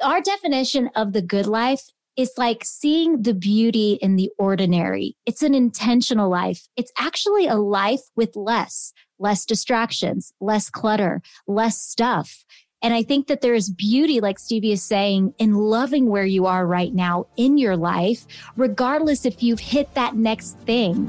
Our definition of the good life is like seeing the beauty in the ordinary. It's an intentional life. It's actually a life with less, less distractions, less clutter, less stuff. And I think that there is beauty, like Stevie is saying, in loving where you are right now in your life, regardless if you've hit that next thing.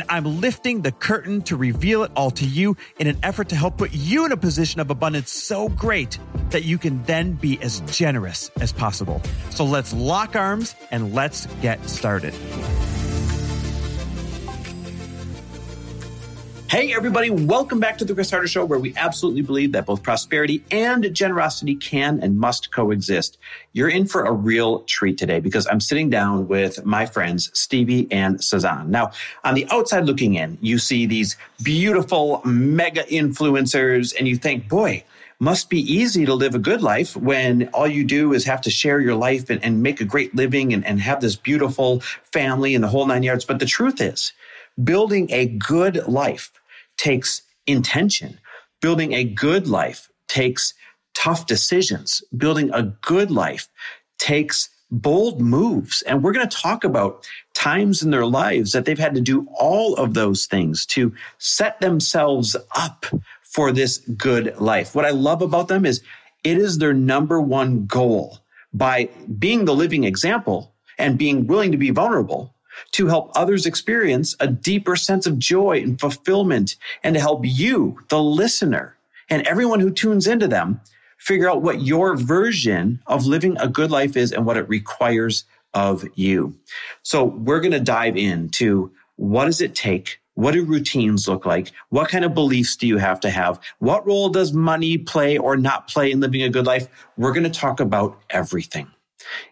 and I'm lifting the curtain to reveal it all to you in an effort to help put you in a position of abundance so great that you can then be as generous as possible. So let's lock arms and let's get started. Hey, everybody, welcome back to the Chris Harder Show, where we absolutely believe that both prosperity and generosity can and must coexist. You're in for a real treat today because I'm sitting down with my friends, Stevie and Sazan. Now, on the outside looking in, you see these beautiful mega influencers, and you think, boy, must be easy to live a good life when all you do is have to share your life and, and make a great living and, and have this beautiful family and the whole nine yards. But the truth is, building a good life takes intention. Building a good life takes tough decisions. Building a good life takes bold moves. And we're going to talk about times in their lives that they've had to do all of those things to set themselves up for this good life. What I love about them is it is their number one goal by being the living example and being willing to be vulnerable to help others experience a deeper sense of joy and fulfillment and to help you, the listener, and everyone who tunes into them figure out what your version of living a good life is and what it requires of you. So we're going to dive into what does it take? What do routines look like? What kind of beliefs do you have to have? What role does money play or not play in living a good life? We're going to talk about everything.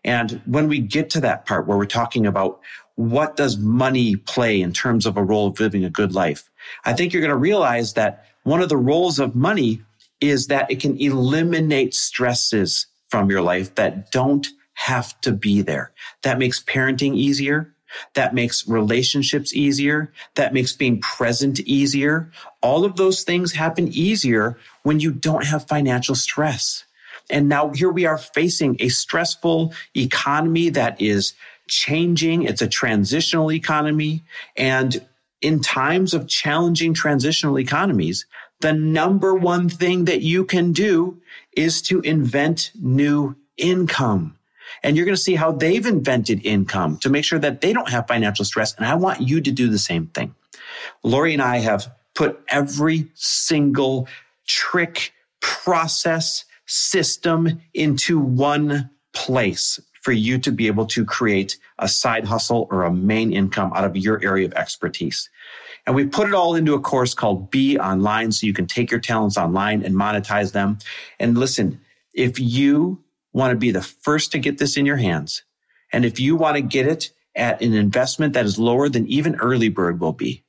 And when we get to that part where we're talking about what does money play in terms of a role of living a good life? I think you're going to realize that one of the roles of money is that it can eliminate stresses from your life that don't have to be there. That makes parenting easier. That makes relationships easier. That makes being present easier. All of those things happen easier when you don't have financial stress. And now here we are facing a stressful economy that is changing. It's a transitional economy. And in times of challenging transitional economies, the number one thing that you can do is to invent new income. And you're going to see how they've invented income to make sure that they don't have financial stress. And I want you to do the same thing. Lori and I have put every single trick, process, system into one place for you to be able to create a side hustle or a main income out of your area of expertise. And we put it all into a course called Be Online so you can take your talents online and monetize them. And listen, if you want to be the first to get this in your hands, and if you want to get it at an investment that is lower than even early bird will be,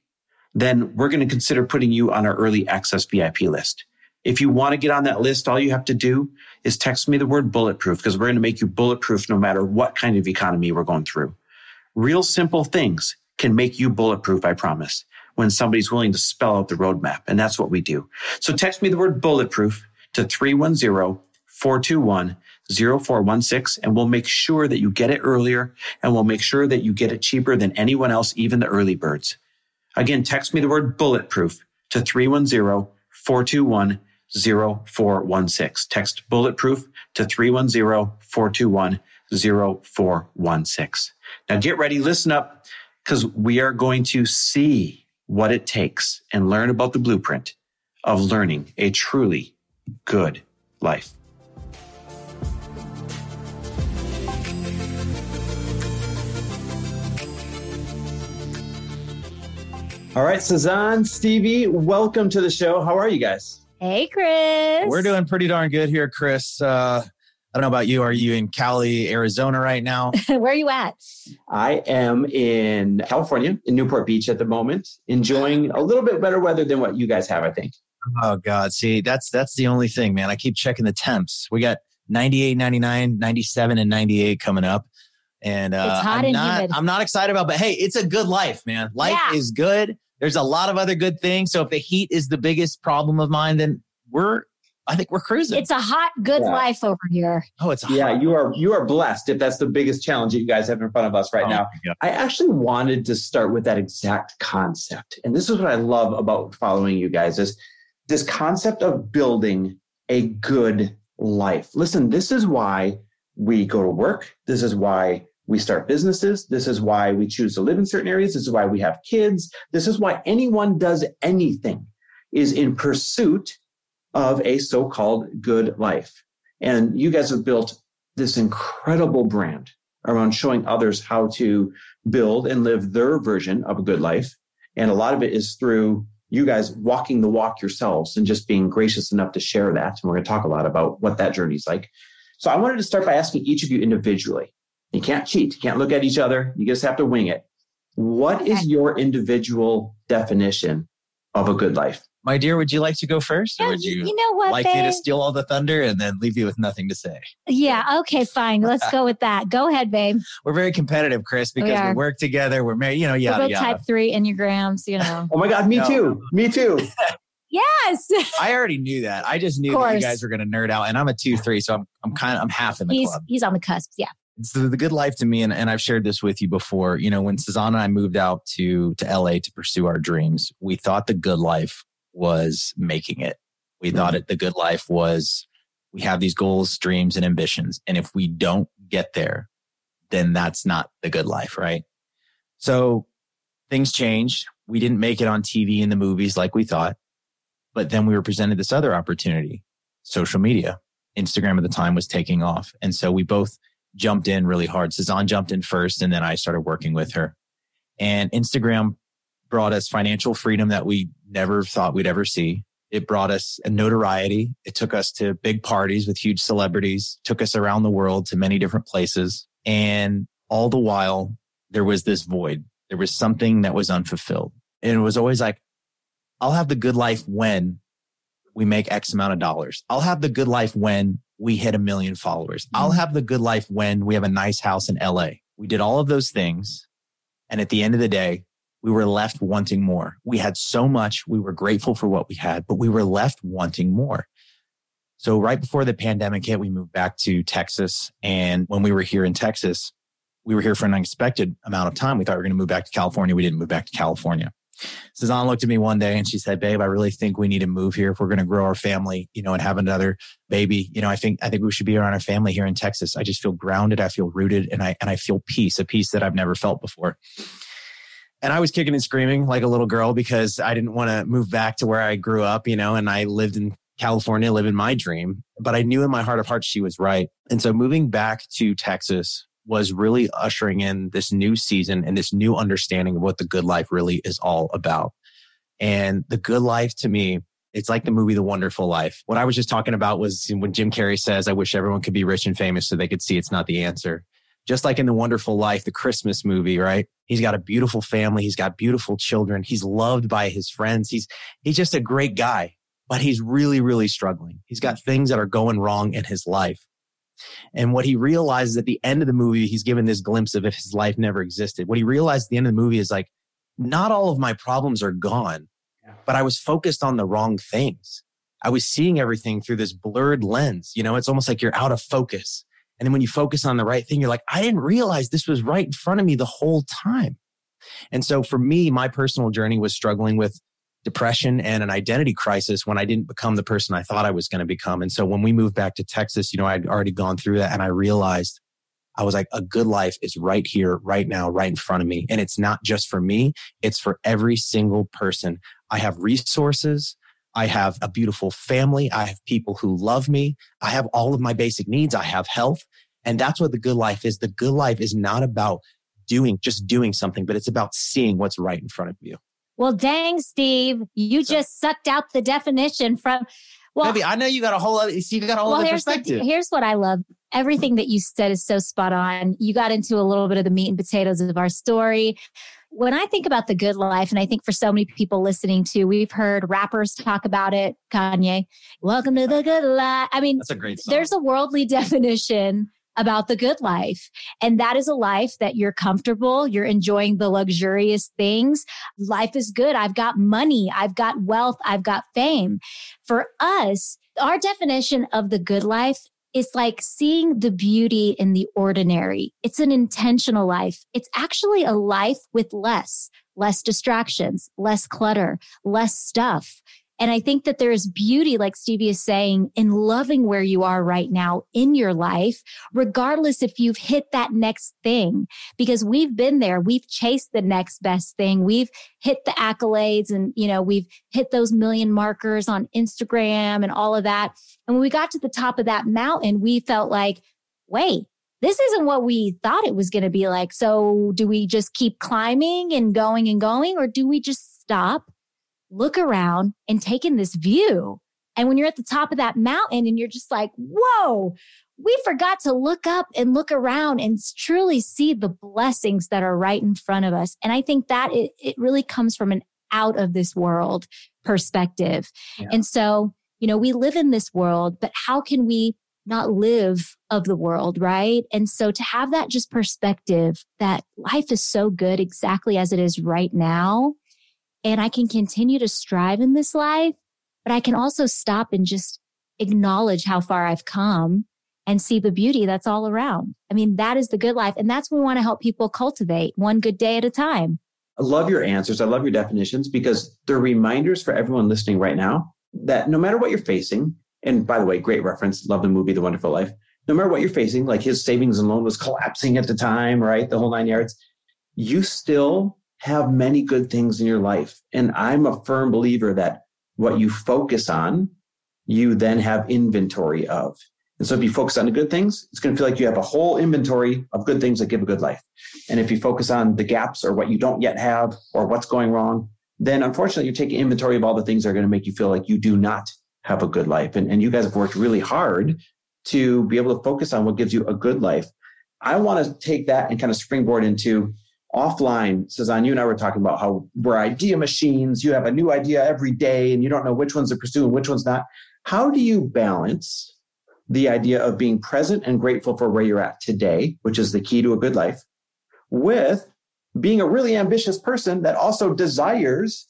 then we're going to consider putting you on our early access VIP list. If you want to get on that list, all you have to do is text me the word bulletproof because we're going to make you bulletproof no matter what kind of economy we're going through. Real simple things can make you bulletproof, I promise, when somebody's willing to spell out the roadmap. And that's what we do. So text me the word bulletproof to 310 421 0416 and we'll make sure that you get it earlier and we'll make sure that you get it cheaper than anyone else, even the early birds. Again, text me the word bulletproof to 310 421 0416. Text bulletproof to 310 421 0416. Now get ready, listen up, because we are going to see what it takes and learn about the blueprint of learning a truly good life. All right, Sazan, Stevie, welcome to the show. How are you guys? Hey, Chris. We're doing pretty darn good here, Chris. Uh, I don't know about you. Are you in Cali, Arizona right now? Where are you at? I am in California, in Newport Beach at the moment, enjoying a little bit better weather than what you guys have, I think. Oh God. See, that's that's the only thing, man. I keep checking the temps. We got 98, 99, 97, and 98 coming up. And uh, It's hot I'm and not, humid. I'm not excited about, but hey, it's a good life, man. Life Yeah. is good. There's a lot of other good things. So if the heat is the biggest problem of mine, then we're, I think we're cruising. It's a hot, good Yeah. life over here. oh, it's hot. Yeah, hot. you are you are blessed if that's the biggest challenge that you guys have in front of us right Oh, now. my God. I actually wanted to start with that exact concept. And this is what I love about following you guys is this concept of building a good life. Listen, this is why we go to work. This is why we start businesses. This is why we choose to live in certain areas. This is why we have kids. This is why anyone does anything is in pursuit of a so-called good life. And you guys have built this incredible brand around showing others how to build and live their version of a good life. And a lot of it is through you guys walking the walk yourselves and just being gracious enough to share that. And we're going to talk a lot about what that journey is like. So I wanted to start by asking each of you individually. You can't cheat. You can't look at each other. You just have to wing it. What is your individual definition of a good life? My dear, would you like to go first? Or would you, you know what, like me to steal all the thunder and then leave you with nothing to say? Yeah, okay, fine. Let's go with that. Go ahead, babe. We're very competitive, Chris, because we, are. work together. We're married, you know, We're yada, both yada. type three Enneagrams, you know. Oh my God, me No. too. Me too. yes. I already knew that. I just knew that you guys were going to nerd out, and I'm a two three, so I'm I'm kind of I'm half in the He's club. he's on the cusp. Yeah. It's the, the good life to me, and, and I've shared this with you before. You know, when Susanna and I moved out to to LA to pursue our dreams, we thought the good life was making it. We mm-hmm. thought it the good life was we have these goals, dreams, and ambitions, and if we don't get there, then that's not the good life, right? So things changed. We didn't make it on TV and the movies like we thought. But then we were presented this other opportunity, social media. Instagram at the time was taking off. And so we both jumped in really hard. Sazan jumped in first and then I started working with her. And Instagram brought us financial freedom that we never thought we'd ever see. It brought us a notoriety. It took us to big parties with huge celebrities, took us around the world to many different places. And all the while, there was this void. There was something that was unfulfilled. And it was always like, I'll have the good life when we make X amount of dollars. I'll have the good life when we hit a million followers. Mm-hmm. I'll have the good life when we have a nice house in LA. We did all of those things. And at the end of the day, we were left wanting more. We had so much. We were grateful for what we had, but we were left wanting more. So right before the pandemic hit, we moved back to Texas. And when we were here in Texas, we were here for an unexpected amount of time. We thought we were going to move back to California. We didn't move back to California. Sazan looked at me one day and she said, babe, I really think we need to move here if we're going to grow our family, you know, and have another baby. You know, I think, I think we should be around our family here in Texas. I just feel grounded. I feel rooted and I, and I feel peace, a peace that I've never felt before. And I was kicking and screaming like a little girl because I didn't want to move back to where I grew up, you know, and I lived in California, living my dream. But I knew in my heart of hearts she was right. And so moving back to Texas was really ushering in this new season and this new understanding of what the good life really is all about. And the good life to me, it's like the movie The Wonderful Life. What I was just talking about was when Jim Carrey says, I wish everyone could be rich and famous so they could see it's not the answer. Just like in The Wonderful Life, the Christmas movie, right? He's got a beautiful family. He's got beautiful children. He's loved by his friends. He's, he's just a great guy, but he's really, really struggling. He's got things that are going wrong in his life. And what he realizes at the end of the movie, he's given this glimpse of if his life never existed. What he realized at the end of the movie is like, not all of my problems are gone, but I was focused on the wrong things. I was seeing everything through this blurred lens. You know, it's almost like you're out of focus. And then when you focus on the right thing, you're like, I didn't realize this was right in front of me the whole time. And so for me, my personal journey was struggling with depression and an identity crisis when I didn't become the person I thought I was going to become. And so when we moved back to Texas, you know, I'd already gone through that and I realized I was like, a good life is right here, right now, right in front of me. And it's not just for me. It's for every single person. I have resources. I have a beautiful family. I have people who love me. I have all of my basic needs. I have health. And that's what the good life is. The good life is not about doing, just doing something, but it's about seeing what's right in front of you. Well, dang, Steve, you just sucked out the definition from. Well, Maybe I know you got a whole other. You got a whole well, other here's, the- perspective. here's what I love. Everything that you said is so spot on. You got into a little bit of the meat and potatoes of our story. When I think about the good life, and I think for so many people listening to, we've heard rappers talk about it. Kanye, welcome to the good life. I mean, That's a great song. there's a worldly definition about the good life. And that is a life that you're comfortable. You're enjoying the luxurious things. Life is good. I've got money. I've got wealth. I've got fame. For us, our definition of the good life is like seeing the beauty in the ordinary. It's an intentional life. It's actually a life with less, less distractions, less clutter, less stuff. And I think that there is beauty, like Stevie is saying, in loving where you are right now in your life, regardless if you've hit that next thing, because we've been there. We've chased the next best thing. We've hit the accolades and, you know, we've hit those million markers on Instagram and all of that. And when we got to the top of that mountain, we felt like, wait, this isn't what we thought it was going to be like. So do we just keep climbing and going and going, or do we just stop? Look around and take in this view. And when you're at the top of that mountain and you're just like, whoa, we forgot to look up and look around and truly see the blessings that are right in front of us. And I think that it, it really comes from an out of this world perspective. Yeah. And so, you know, we live in this world, but how can we not live of the world, right? And so to have that just perspective that life is so good exactly as it is right now and I can continue to strive in this life, but I can also stop and just acknowledge how far I've come and see the beauty that's all around. I mean, that is the good life. And that's what we want to help people cultivate one good day at a time. I love your answers. I love your definitions because they're reminders for everyone listening right now that no matter what you're facing, and by the way, great reference, love the movie The Wonderful Life. No matter what you're facing, like his savings and loan was collapsing at the time, right? The whole nine yards. You still have many good things in your life. And I'm a firm believer that what you focus on, you then have inventory of. And so if you focus on the good things, it's going to feel like you have a whole inventory of good things that give a good life. And if you focus on the gaps or what you don't yet have or what's going wrong, then unfortunately you're taking inventory of all the things that are going to make you feel like you do not have a good life. And, and you guys have worked really hard to be able to focus on what gives you a good life. I want to take that and kind of springboard into offline. Sazan, you and I were talking about how we're idea machines. You have a new idea every day and you don't know which ones to pursue and which ones not. How do you balance the idea of being present and grateful for where you're at today, which is the key to a good life, with being a really ambitious person that also desires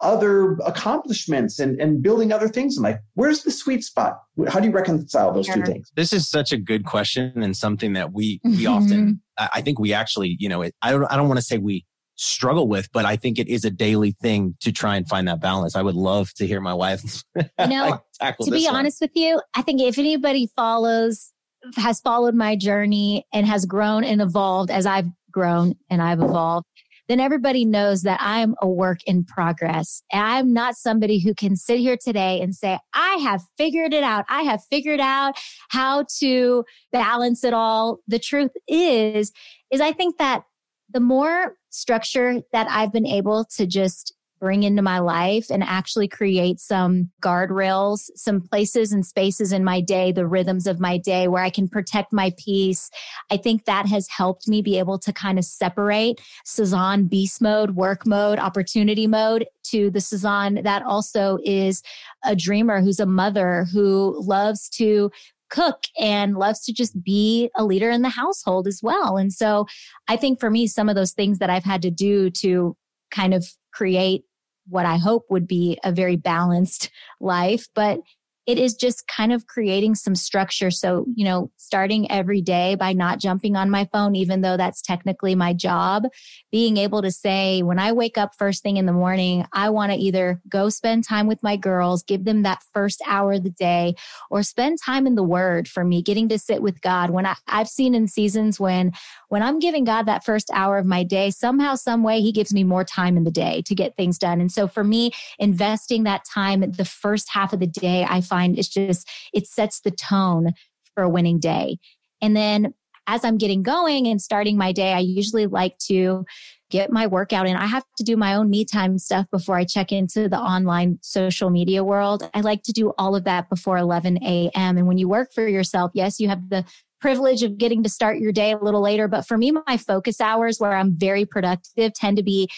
other accomplishments and, and building other things in life? Where's the sweet spot? How do you reconcile those two things? This is such a good question and something that we we Mhm. often I I think we actually you know it, I don't I don't want to say we struggle with, but I think it is a daily thing to try and find that balance. I would love to hear my wife You know, tackle to this be one. honest with you, I think if anybody follows, has followed my journey and has grown and evolved as I've grown and I've evolved, then everybody knows that I'm a work in progress. I'm not somebody who can sit here today and say, I have figured it out. I have figured out how to balance it all. The truth is, is I think that the more structure that I've been able to just bring into my life and actually create some guardrails, some places and spaces in my day, the rhythms of my day where I can protect my peace. I think that has helped me be able to kind of separate Sazan beast mode, work mode, opportunity mode to the Sazan that also is a dreamer who's a mother who loves to cook and loves to just be a leader in the household as well. And so I think for me, some of those things that I've had to do to kind of create what I hope would be a very balanced life, but it is just kind of creating some structure. So, you know, starting every day by not jumping on my phone, even though that's technically my job, being able to say, when I wake up first thing in the morning, I want to either go spend time with my girls, give them that first hour of the day, or spend time in the word for me, getting to sit with God. When I, I've seen in seasons when, when I'm giving God that first hour of my day, somehow, some way, he gives me more time in the day to get things done. And so for me, investing that time the first half of the day, I find it's just, it sets the tone for a winning day. And then as I'm getting going and starting my day, I usually like to get my workout in. I have to do my own me time stuff before I check into the online social media world. I like to do all of that before 11 a.m. And when you work for yourself, yes, you have the privilege of getting to start your day a little later. But for me, my focus hours where I'm very productive tend to be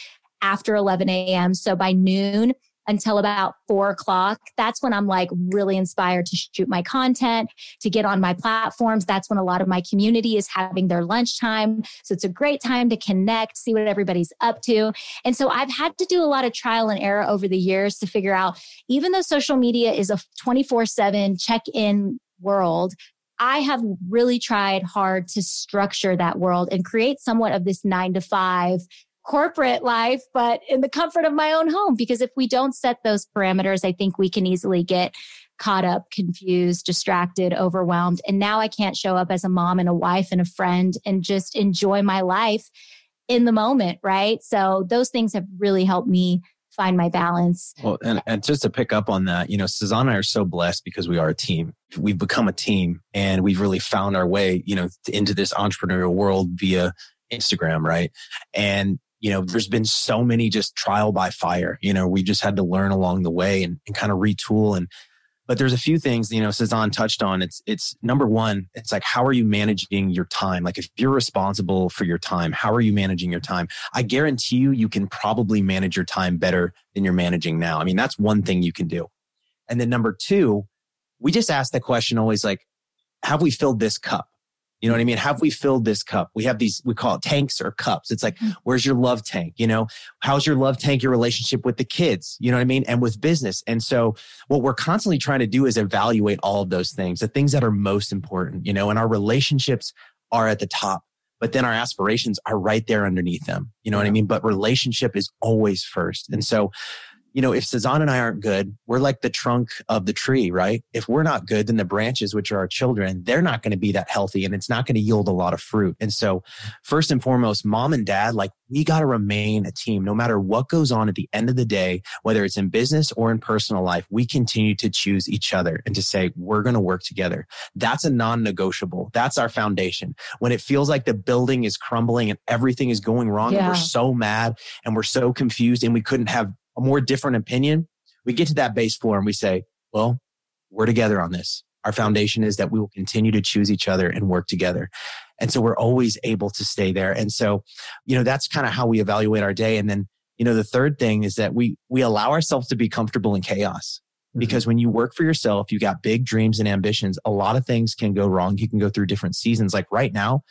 after 11 a.m. So by noon, until about four o'clock. That's when I'm like really inspired to shoot my content, to get on my platforms. That's when a lot of my community is having their lunchtime. So it's a great time to connect, see what everybody's up to. And so I've had to do a lot of trial and error over the years to figure out, even though social media is a 24 seven check in world, I have really tried hard to structure that world and create somewhat of this nine to five corporate life, but in the comfort of my own home. Because if we don't set those parameters, I think we can easily get caught up, confused, distracted, overwhelmed. And now I can't show up as a mom and a wife and a friend and just enjoy my life in the moment, right? So those things have really helped me find my balance. Well, and, and just to pick up on that, you know, Sazan and I are so blessed because we are a team. We've become a team and we've really found our way, you know, into this entrepreneurial world via Instagram, right? And you know, there's been so many just trial by fire. You know, we just had to learn along the way and, and kind of retool. And, but there's a few things, you know, Sazan touched on. It's, it's number one, it's like, how are you managing your time? Like, if you're responsible for your time, how are you managing your time? I guarantee you, you can probably manage your time better than you're managing now. I mean, that's one thing you can do. And then number two, we just ask the question always like, have we filled this cup? You know what I mean? Have we filled this cup? We have these, we call it tanks or cups. It's like, mm. where's your love tank? You know, how's your love tank, your relationship with the kids? You know what I mean? And with business. And so what we're constantly trying to do is evaluate all of those things, the things that are most important, you know, and our relationships are at the top, but then our aspirations are right there underneath them. You know what I mean? But relationship is always first. And so you know, if Sazan and I aren't good, we're like the trunk of the tree, right? If we're not good, then the branches, which are our children, they're not going to be that healthy and it's not going to yield a lot of fruit. And so, first and foremost, mom and dad, like we got to remain a team no matter what goes on at the end of the day, whether it's in business or in personal life, we continue to choose each other and to say, we're going to work together. That's a non negotiable. That's our foundation. When it feels like the building is crumbling and everything is going wrong, yeah. and we're so mad and we're so confused and we couldn't have a more different opinion, we get to that base floor and we say, well, we're together on this. Our foundation is that we will continue to choose each other and work together. And so we're always able to stay there. And so, you know, that's kind of how we evaluate our day. And then, you know, the third thing is that we, we allow ourselves to be comfortable in chaos. Mm-hmm. Because when you work for yourself, you got big dreams and ambitions. A lot of things can go wrong. You can go through different seasons. Like right now,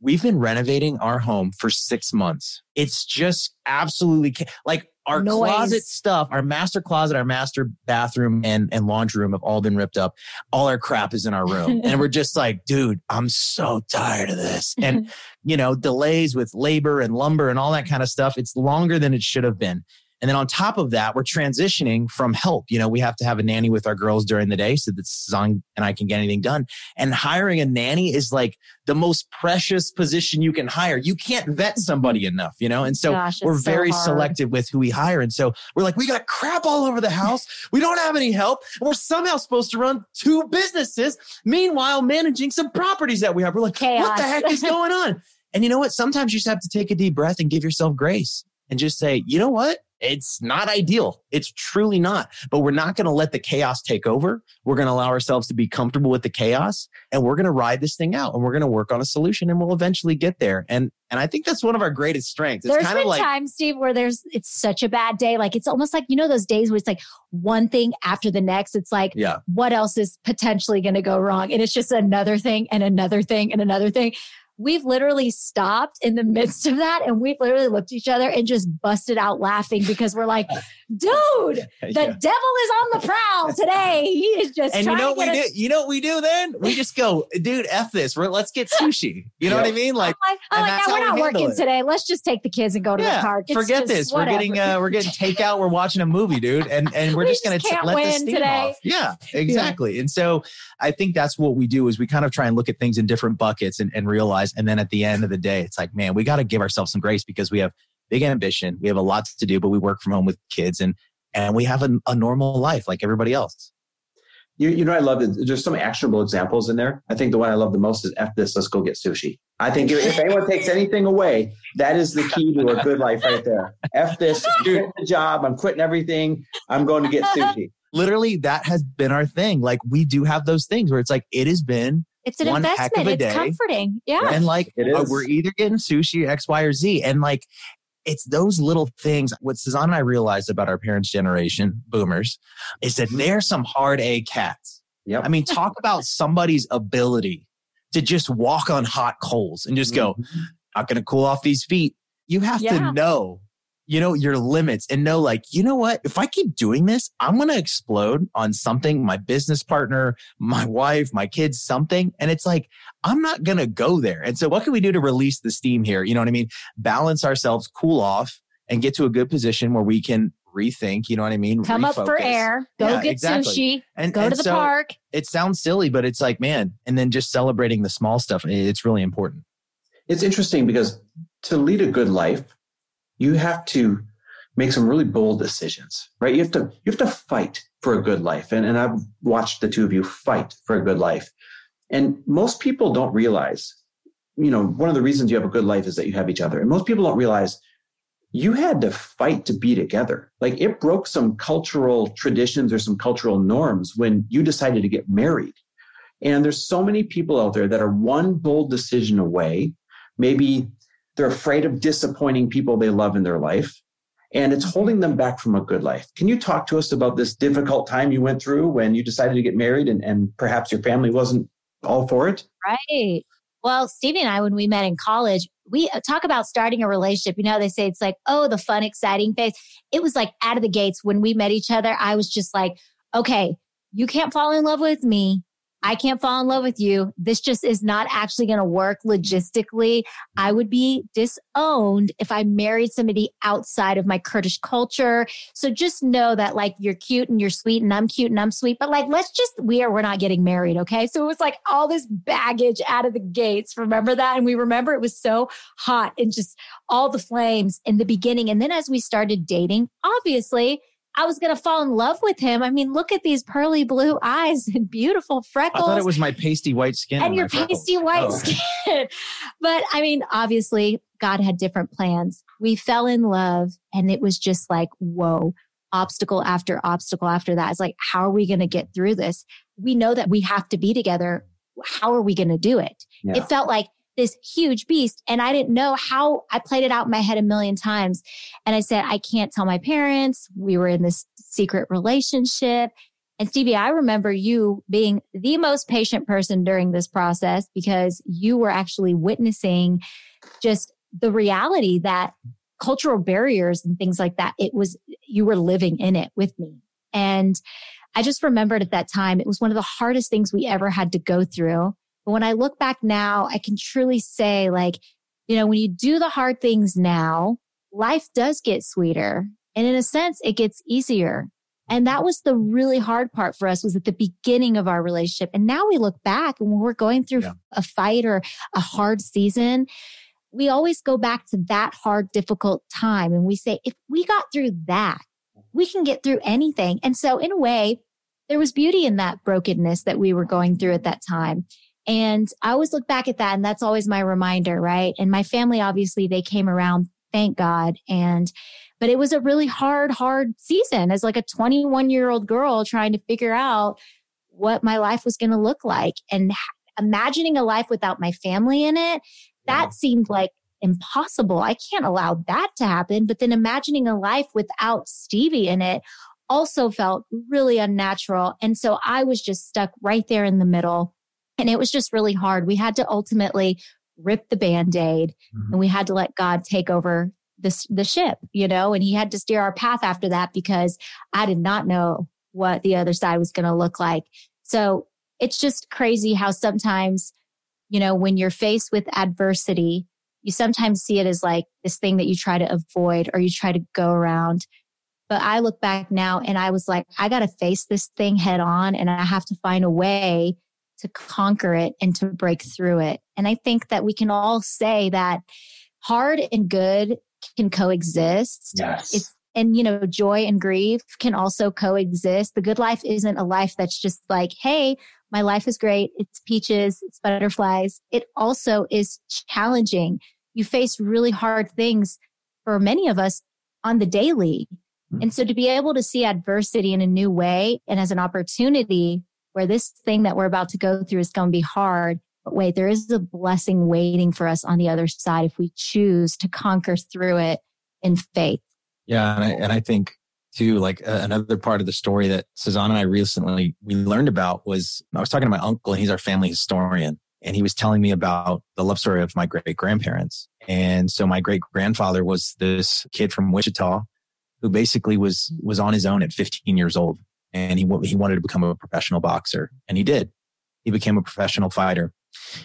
we've been renovating our home for six months. It's just absolutely like our Noise. closet stuff, our master closet, our master bathroom and, and laundry room have all been ripped up. All our crap is in our room. and we're just like, dude, I'm so tired of this. And, you know, delays with labor and lumber and all that kind of stuff. It's longer than it should have been. And then on top of that, we're transitioning from help. You know, we have to have a nanny with our girls during the day so that Song and I can get anything done. And hiring a nanny is like the most precious position you can hire. You can't vet somebody enough, you know? And so Gosh, we're very so selective with who we hire. And so we're like, we got crap all over the house. We don't have any help. And we're somehow supposed to run two businesses. Meanwhile, managing some properties that we have. We're like, Chaos. what the heck is going on? And you know what? Sometimes you just have to take a deep breath and give yourself grace and just say, you know what? It's not ideal. It's truly not. But we're not going to let the chaos take over. We're going to allow ourselves to be comfortable with the chaos and we're going to ride this thing out and we're going to work on a solution and we'll eventually get there. And and I think that's one of our greatest strengths. It's there's kind been of like times, Steve, where there's it's such a bad day. Like it's almost like you know those days where it's like one thing after the next. It's like, yeah, what else is potentially going to go wrong? And it's just another thing and another thing and another thing we've literally stopped in the midst of that and we've literally looked at each other and just busted out laughing because we're like, dude, the yeah. devil is on the prowl today. He is just and you know what we do? You know what we do then? We just go, dude, f this. We're, let's get sushi. You know what I mean? Like, I'm like, I'm like yeah, we're not working it. today. Let's just take the kids and go to yeah, the park. It's forget this. Whatever. We're getting uh, we're getting takeout. We're watching a movie, dude, and and we're we just, just gonna let the steam today. off. Yeah, exactly. And so I think that's what we do is we kind of try and look at things in different buckets and, and realize, and then at the end of the day, it's like, man, we got to give ourselves some grace because we have big ambition. We have a lot to do, but we work from home with kids and, and we have a, a normal life like everybody else. You, you know, I love it. There's some actionable examples in there. I think the one I love the most is F this, let's go get sushi. I think if, if anyone takes anything away, that is the key to a good life right there. F this, I'm the job, I'm quitting everything, I'm going to get sushi. Literally, that has been our thing. Like we do have those things where it's like it has been it's an one heck of investment. a It's day. comforting. Yeah. and like It uh, we're either getting sushi X, Y, or Z. And like it's those little things. What Sazan and I realized about our parents' generation, boomers, is that they're some hard A cats. Yep. I mean, talk about somebody's ability to just walk on hot coals and just go, Mhm. not going to cool off these feet. You have Yeah. to know, you know, your limits and know, like, you know what? If I keep doing this, I'm going to explode on something, my business partner, my wife, my kids, something. And it's like, I'm not going to go there. And so, what can we do to release the steam here? You know what I mean? Balance ourselves, cool off, and get to a good position where we can rethink. You know what I mean? Come up for air. Go Yeah, get exactly. sushi. And Go and to the so park. It sounds silly, but it's like, man, and then just celebrating the small stuff. It's really important. It's interesting because to lead a good life, you have to make some really bold decisions, right? You have to you have to fight for a good life. And, and I've watched the two of you fight for a good life. And most people don't realize, you know, one of the reasons you have a good life is that you have each other. And most people don't realize you had to fight to be together. Like it broke some cultural traditions or some cultural norms when you decided to get married. And there's so many people out there that are one bold decision away. Maybe they're afraid of disappointing people they love in their life. And it's holding them back from a good life. Can you talk to us about this difficult time you went through when you decided to get married and, and perhaps your family wasn't all for it? Right. Well, Stevie and I, when we met in college, we uh, talk about starting a relationship. You know, they say it's like, oh, the fun, exciting phase. It was like out of the gates when we met each other. I was just like, okay, you can't fall in love with me. I can't fall in love with you. This just is not actually going to work logistically. I would be disowned if I married somebody outside of my Kurdish culture. So just know that like you're cute and you're sweet and I'm cute and I'm sweet, but like let's just we are we're not getting married, okay? So it was like all this baggage out of the gates. Remember that? And we remember it was so hot and just all the flames in the beginning. And then as we started dating, obviously I was going to fall in love with him. I mean, look at these pearly blue eyes and beautiful freckles. I thought it was my pasty white skin and your freckles. pasty white Oh. skin. but I mean, obviously, God had different plans. We fell in love, and it was just like, whoa, obstacle after obstacle after that. It's like, how are we going to get through this? We know that we have to be together. How are we going to do it? Yeah. It felt like this huge beast, and I didn't know how. I played it out in my head a million times. And I said, I can't tell my parents. We were in this secret relationship. And Stevie, I remember you being the most patient person during this process because you were actually witnessing just the reality that cultural barriers and things like that, it was, you were living in it with me. And I just remembered at that time, it was one of the hardest things we ever had to go through. But when I look back now, I can truly say, like, you know, when you do the hard things now, life does get sweeter. And in a sense, it gets easier. And that was the really hard part for us was at the beginning of our relationship. And now we look back and when we're going through Yeah. a fight or a hard season, we always go back to that hard, difficult time. And we say, if we got through that, we can get through anything. And so in a way, there was beauty in that brokenness that we were going through at that time. And I always look back at that and that's always my reminder, right? And my family, obviously, they came around, thank God. And, but it was a really hard, hard season as like a 21 year old girl trying to figure out what my life was going to look like and imagining a life without my family in it. That Yeah. seemed like impossible. I can't allow that to happen. But then imagining a life without Stevie in it also felt really unnatural. And so I was just stuck right there in the middle. And it was just really hard. We had to ultimately rip the band aid Mhm. and we had to let God take over the, the ship, you know, and he had to steer our path after that because I did not know what the other side was going to look like. So it's just crazy how sometimes, you know, when you're faced with adversity, you sometimes see it as like this thing that you try to avoid or you try to go around. But I look back now and I was like, I got to face this thing head on and I have to find a way to conquer it and to break through it. And I think that we can all say that hard and good can coexist. Yes. It's and you know joy and grief can also coexist the good life isn't a life that's just like hey my life is great it's peaches it's butterflies it also is challenging you face really hard things for many of us on the daily hmm. and so to be able to see adversity in a new way and as an opportunity where this thing that we're about to go through is going to be hard but wait there is a blessing waiting for us on the other side if we choose to conquer through it in faith yeah, and I, and I think too, like uh, another part of the story that Susanna and I recently we learned about was I was talking to my uncle, and he's our family historian, and he was telling me about the love story of my great grandparents. And so my great grandfather was this kid from Wichita who basically was was on his own at 15 years old, and he he wanted to become a professional boxer, and he did. He became a professional fighter.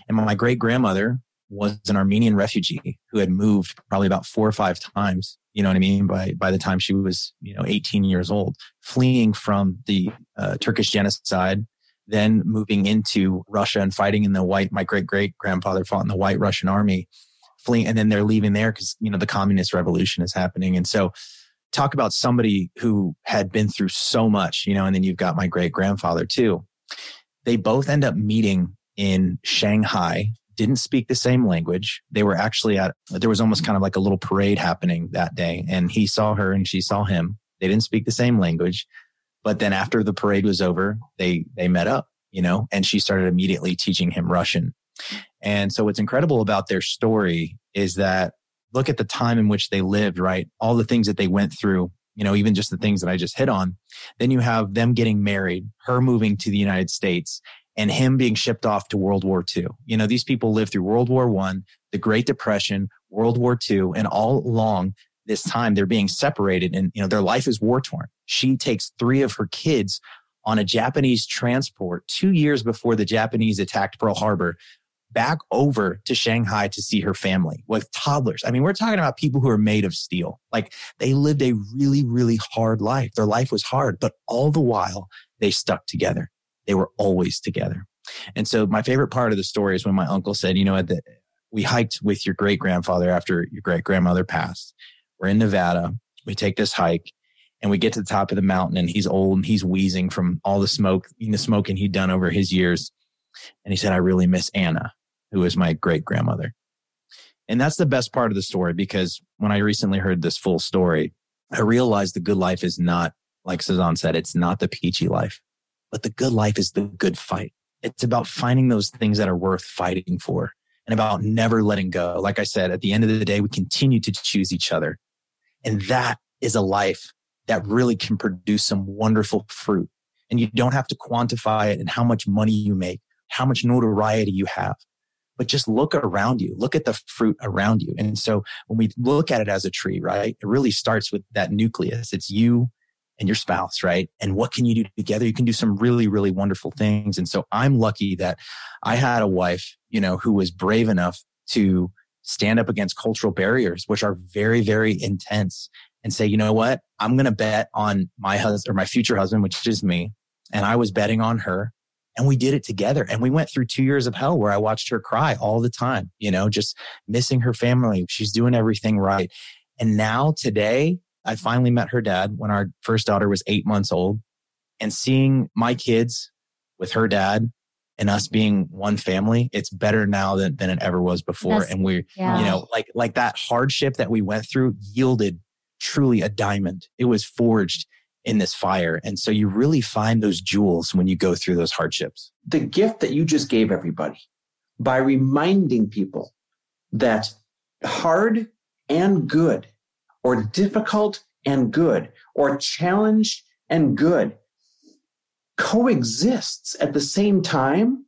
And my great grandmother was an Armenian refugee who had moved probably about four or five times. You know what I mean? By by the time she was you know 18 years old, fleeing from the uh, Turkish genocide, then moving into Russia and fighting in the white. My great great grandfather fought in the White Russian Army, fleeing, and then they're leaving there because you know the communist revolution is happening. And so, talk about somebody who had been through so much, you know. And then you've got my great grandfather too. They both end up meeting in Shanghai didn't speak the same language. They were actually at, there was almost kind of like a little parade happening that day. And he saw her and she saw him. They didn't speak the same language. But then after the parade was over, they, they met up, you know, and she started immediately teaching him Russian. And so what's incredible about their story is that look at the time in which they lived, right? All the things that they went through, you know, even just the things that I just hit on. Then you have them getting married, her moving to the United States, and him being shipped off to World War II. You know, these people lived through World War One, the Great Depression, World War II, and all along this time they're being separated and, you know, their life is war torn. She takes three of her kids on a Japanese transport two years before the Japanese attacked Pearl Harbor back over to Shanghai to see her family with toddlers. I mean, we're talking about people who are made of steel. Like they lived a really, really hard life. Their life was hard, but all the while they stuck together. They were always together. And so my favorite part of the story is when my uncle said, you know, we hiked with your great grandfather after your great grandmother passed. We're in Nevada. We take this hike and we get to the top of the mountain and he's old and he's wheezing from all the smoke, the smoking he'd done over his years. And he said, I really miss Anna, who was my great grandmother. And that's the best part of the story because when I recently heard this full story, I realized the good life is not, like Sazan said, it's not the peachy life. But the good life is the good fight. It's about finding those things that are worth fighting for and about never letting go. Like I said, at the end of the day, we continue to choose each other. And that is a life that really can produce some wonderful fruit. And you don't have to quantify it and how much money you make, how much notoriety you have, but just look around you, look at the fruit around you. And so when we look at it as a tree, right, it really starts with that nucleus. It's you and your spouse, right? And what can you do together? You can do some really, really wonderful things. And so I'm lucky that I had a wife, you know, who was brave enough to stand up against cultural barriers, which are very, very intense and say, you know what? I'm going to bet on my husband or my future husband, which is me. And I was betting on her and we did it together. And we went through two years of hell where I watched her cry all the time, you know, just missing her family. She's doing everything right. And now today I finally met her dad when our first daughter was eight months old and seeing my kids with her dad and us being one family, it's better now than, than it ever was before. That's, and we, yeah. you know, like, like that hardship that we went through yielded truly a diamond. It was forged in this fire. And so you really find those jewels when you go through those hardships. The gift that you just gave everybody by reminding people that hard and good or difficult and good or challenged and good coexists at the same time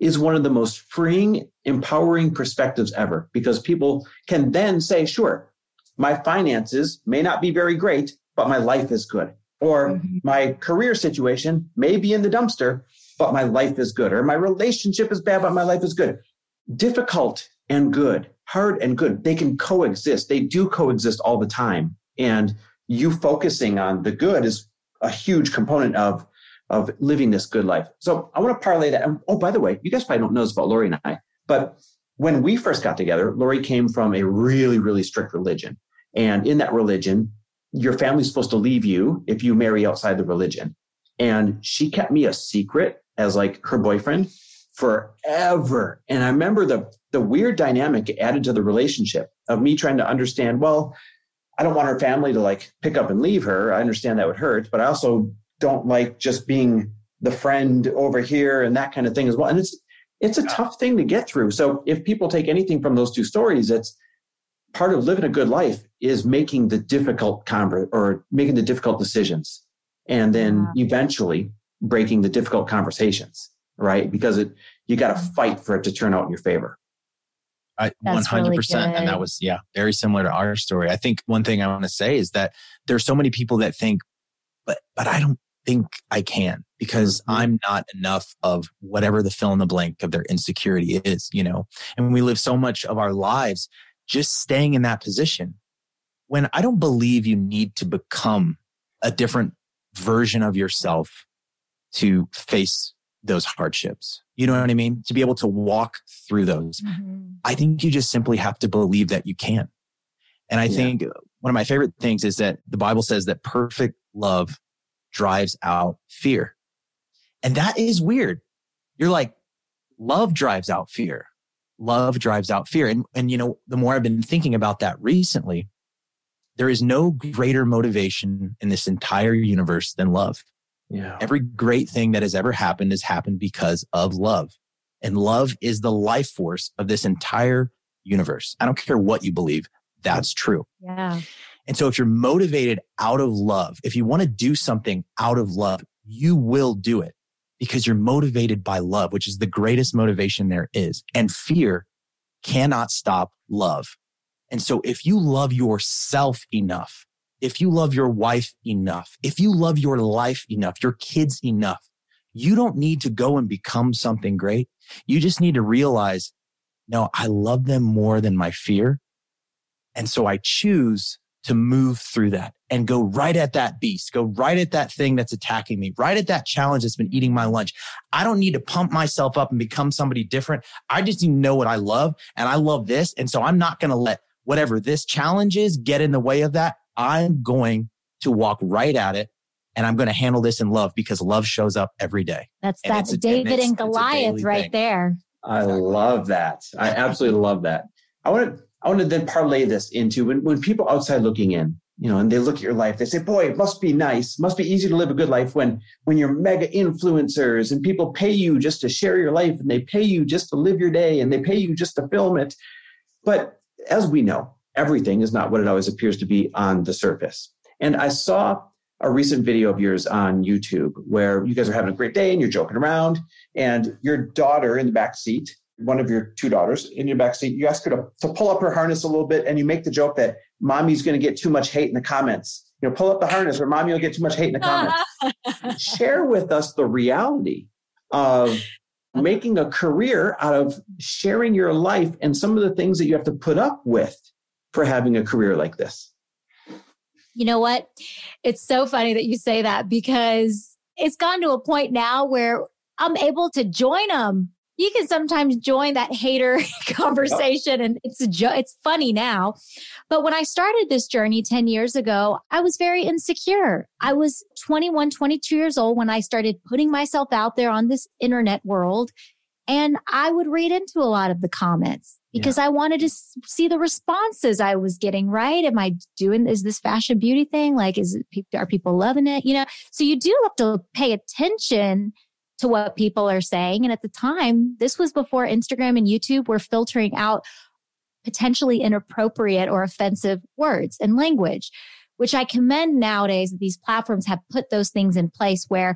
is one of the most freeing, empowering perspectives ever because people can then say, sure, my finances may not be very great, but my life is good. Or mm-hmm. my career situation may be in the dumpster, but my life is good. Or my relationship is bad, but my life is good. Difficult and good hard and good, they can coexist. They do coexist all the time. And you focusing on the good is a huge component of, of living this good life. So I want to parlay that. oh, by the way, you guys probably don't know this about Lori and I, but when we first got together, Lori came from a really, really strict religion. And in that religion, your family's supposed to leave you if you marry outside the religion. And she kept me a secret as like her boyfriend forever. And I remember the the weird dynamic added to the relationship of me trying to understand, well, I don't want her family to like pick up and leave her. I understand that would hurt, but I also don't like just being the friend over here and that kind of thing as well. And it's it's a tough thing to get through. So if people take anything from those two stories, it's part of living a good life is making the difficult conver- or making the difficult decisions and then eventually breaking the difficult conversations, right? Because it you got to fight for it to turn out in your favor. I, 100%. Really and that was, yeah, very similar to our story. I think one thing I want to say is that there's so many people that think, but, but I don't think I can because mm-hmm. I'm not enough of whatever the fill in the blank of their insecurity is, you know, and we live so much of our lives just staying in that position when I don't believe you need to become a different version of yourself to face those hardships. You know what I mean? To be able to walk through those. Mm-hmm. I think you just simply have to believe that you can. And I yeah. think one of my favorite things is that the Bible says that perfect love drives out fear. And that is weird. You're like, love drives out fear. Love drives out fear. And, and, you know, the more I've been thinking about that recently, there is no greater motivation in this entire universe than love. Yeah. Every great thing that has ever happened has happened because of love. And love is the life force of this entire universe. I don't care what you believe. That's true. Yeah. And so if you're motivated out of love, if you want to do something out of love, you will do it because you're motivated by love, which is the greatest motivation there is. And fear cannot stop love. And so if you love yourself enough if you love your wife enough, if you love your life enough, your kids enough, you don't need to go and become something great. You just need to realize, no, I love them more than my fear. And so I choose to move through that and go right at that beast, go right at that thing that's attacking me, right at that challenge that's been eating my lunch. I don't need to pump myself up and become somebody different. I just need to know what I love and I love this. And so I'm not going to let whatever this challenge is get in the way of that. I'm going to walk right at it and I'm going to handle this in love because love shows up every day. That's and that's David and, and Goliath right thing. there. I love that. I absolutely love that. I want to I want to then parlay this into when, when people outside looking in, you know, and they look at your life, they say, boy, it must be nice, must be easy to live a good life when when you're mega influencers and people pay you just to share your life and they pay you just to live your day and they pay you just to film it. But as we know, everything is not what it always appears to be on the surface. And I saw a recent video of yours on YouTube where you guys are having a great day and you're joking around, and your daughter in the back seat, one of your two daughters in your backseat, you ask her to, to pull up her harness a little bit, and you make the joke that mommy's going to get too much hate in the comments. You know, pull up the harness, or mommy will get too much hate in the comments. Share with us the reality of making a career out of sharing your life and some of the things that you have to put up with for having a career like this? You know what? It's so funny that you say that because it's gone to a point now where I'm able to join them. You can sometimes join that hater conversation and it's a jo- it's funny now. But when I started this journey 10 years ago, I was very insecure. I was 21, 22 years old when I started putting myself out there on this internet world and I would read into a lot of the comments because yeah. I wanted to see the responses I was getting, right? Am I doing, is this fashion beauty thing? Like, is it, are people loving it? You know, so you do have to pay attention to what people are saying. And at the time, this was before Instagram and YouTube were filtering out potentially inappropriate or offensive words and language, which I commend nowadays that these platforms have put those things in place where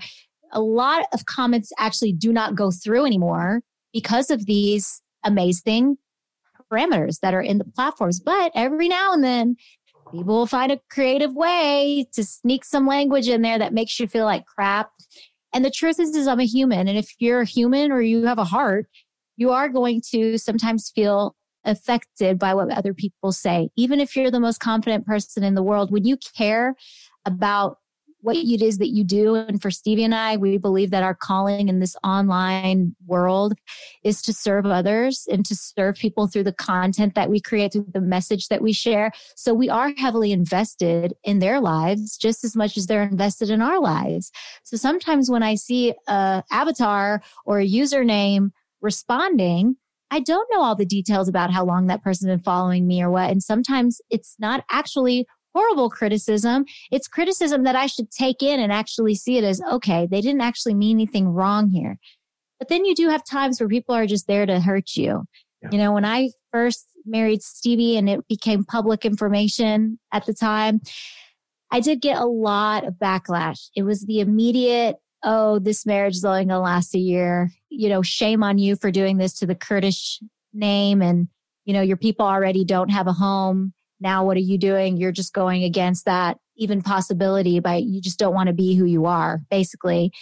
a lot of comments actually do not go through anymore because of these amazing parameters that are in the platforms. But every now and then, people will find a creative way to sneak some language in there that makes you feel like crap. And the truth is, is I'm a human. And if you're a human or you have a heart, you are going to sometimes feel affected by what other people say. Even if you're the most confident person in the world, when you care about what it is that you do. And for Stevie and I, we believe that our calling in this online world is to serve others and to serve people through the content that we create, through the message that we share. So we are heavily invested in their lives just as much as they're invested in our lives. So sometimes when I see a avatar or a username responding, I don't know all the details about how long that person's been following me or what. And sometimes it's not actually horrible criticism. It's criticism that I should take in and actually see it as, okay, they didn't actually mean anything wrong here. But then you do have times where people are just there to hurt you. Yeah. You know, when I first married Stevie and it became public information at the time, I did get a lot of backlash. It was the immediate, oh, this marriage is only going to last a year. You know, shame on you for doing this to the Kurdish name. And, you know, your people already don't have a home now what are you doing? You're just going against that even possibility by you just don't want to be who you are, basically.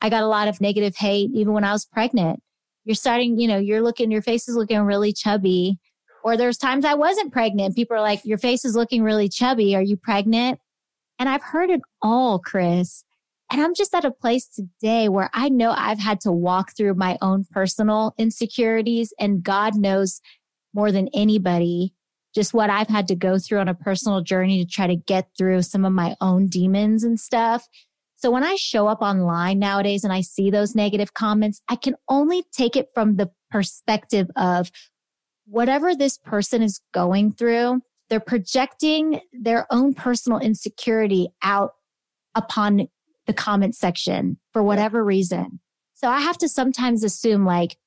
I got a lot of negative hate even when I was pregnant. You're starting, you know, you're looking, your face is looking really chubby. Or there's times I wasn't pregnant. People are like, your face is looking really chubby. Are you pregnant? And I've heard it all, Chris. And I'm just at a place today where I know I've had to walk through my own personal insecurities and God knows more than anybody just what I've had to go through on a personal journey to try to get through some of my own demons and stuff. So when I show up online nowadays and I see those negative comments, I can only take it from the perspective of whatever this person is going through, they're projecting their own personal insecurity out upon the comment section for whatever reason. So I have to sometimes assume like,